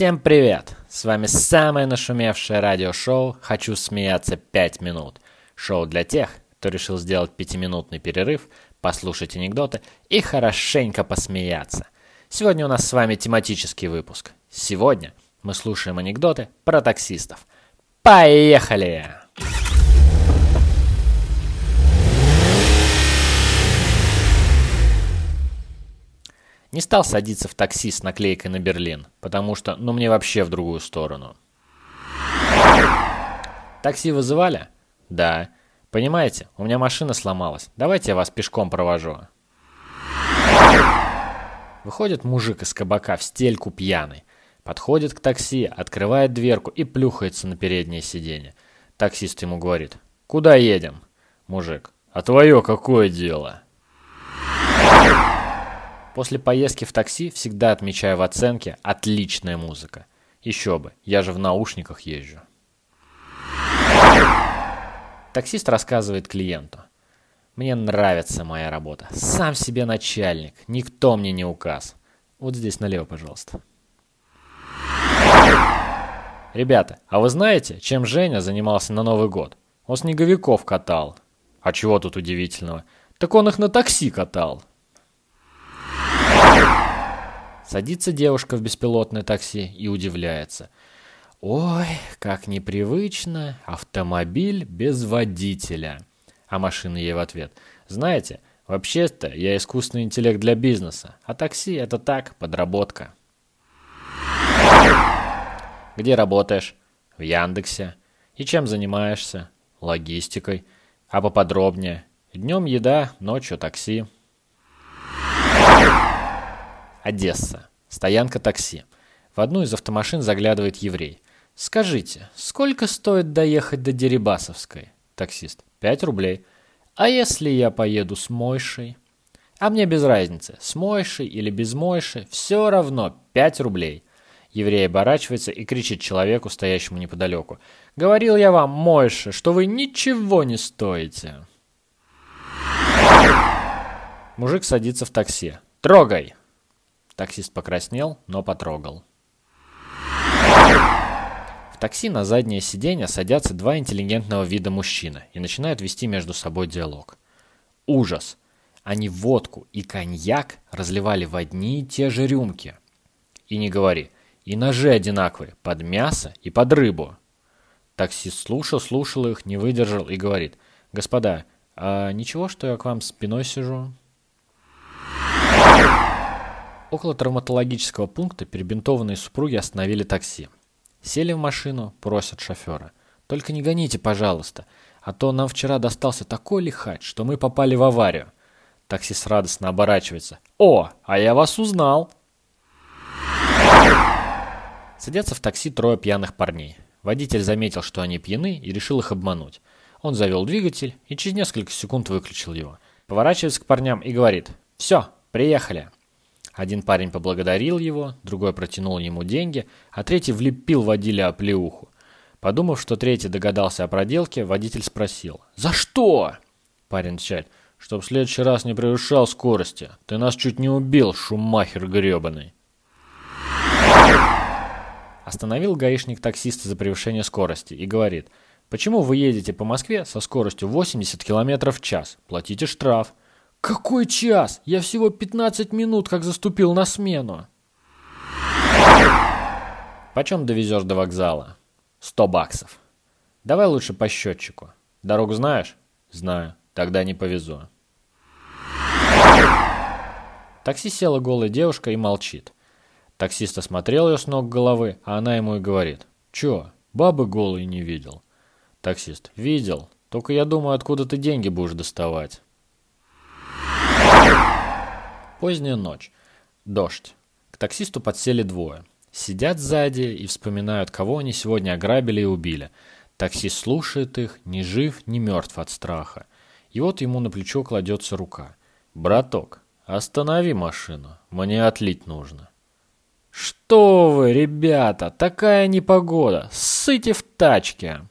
Всем привет! С вами самое нашумевшее радиошоу «Хочу смеяться 5 минут». Шоу для тех, кто решил сделать пятиминутный перерыв, послушать анекдоты и хорошенько посмеяться. Сегодня у нас с вами тематический выпуск. Сегодня мы слушаем анекдоты про таксистов. Поехали! Не стал садиться в такси с наклейкой на Берлин, потому что, ну, мне вообще в другую сторону. Такси вызывали? Да. Понимаете, у меня машина сломалась. Давайте я вас пешком провожу. Выходит мужик из кабака в стельку пьяный. Подходит к такси, открывает дверку и плюхается на переднее сиденье. Таксист ему говорит, куда едем? Мужик, а твое какое дело? После поездки в такси всегда отмечаю в оценке «отличная музыка». Еще бы, я же в наушниках езжу. Таксист рассказывает клиенту. Мне нравится моя работа. Сам себе начальник. Никто мне не указ. Вот здесь налево, пожалуйста. Ребята, а вы знаете, чем Женя занимался на Новый год? Он снеговиков катал. А чего тут удивительного? Так он их на такси катал. Садится девушка в беспилотное такси и удивляется. Ой, как непривычно, автомобиль без водителя. А машина ей в ответ. Знаете, вообще-то я искусственный интеллект для бизнеса, а такси это так, подработка. Где работаешь? В Яндексе. И чем занимаешься? Логистикой. А поподробнее? Днем еда, ночью такси. Одесса. Стоянка такси. В одну из автомашин заглядывает еврей. «Скажите, сколько стоит доехать до Дерибасовской?» Таксист. «Пять рублей». «А если я поеду с Мойшей?» «А мне без разницы, с Мойшей или без Мойши, все равно пять рублей». Еврей оборачивается и кричит человеку, стоящему неподалеку. «Говорил я вам, Мойша, что вы ничего не стоите!» Мужик садится в такси. «Трогай!» Таксист покраснел, но потрогал. В такси на заднее сиденье садятся два интеллигентного вида мужчины и начинают вести между собой диалог. Ужас! Они водку и коньяк разливали в одни и те же рюмки. И не говори, и ножи одинаковые, под мясо и под рыбу. Таксист слушал, слушал их, не выдержал и говорит, «Господа, а ничего, что я к вам спиной сижу?» Около травматологического пункта перебинтованные супруги остановили такси. Сели в машину, просят шофера. «Только не гоните, пожалуйста, а то нам вчера достался такой лихач, что мы попали в аварию». Таксист радостно оборачивается. «О, а я вас узнал!» Садятся в такси трое пьяных парней. Водитель заметил, что они пьяны, и решил их обмануть. Он завел двигатель и через несколько секунд выключил его. Поворачивается к парням и говорит «Все, приехали». Один парень поблагодарил его, другой протянул ему деньги, а третий влепил водиле оплеуху. Подумав, что третий догадался о проделке, водитель спросил «За что?» Парень отвечает «Чтоб в следующий раз не превышал скорости. Ты нас чуть не убил, шумахер гребаный». Остановил гаишник таксиста за превышение скорости и говорит «Почему вы едете по Москве со скоростью 80 км в час? Платите штраф». «Какой час? Я всего 15 минут как заступил на смену». «Почем довезешь до вокзала?» «Сто баксов». «Давай лучше по счетчику. Дорогу знаешь?» «Знаю. Тогда не повезу». такси села голая девушка и молчит. Таксист осмотрел ее с ног головы, а она ему и говорит. «Чё, бабы голые не видел?» Таксист. «Видел. Только я думаю, откуда ты деньги будешь доставать?» Поздняя ночь. Дождь. К таксисту подсели двое. Сидят сзади и вспоминают, кого они сегодня ограбили и убили. Таксист слушает их, ни жив, ни мертв от страха. И вот ему на плечо кладется рука. «Браток, останови машину, мне отлить нужно». «Что вы, ребята, такая непогода, ссыте в тачке!»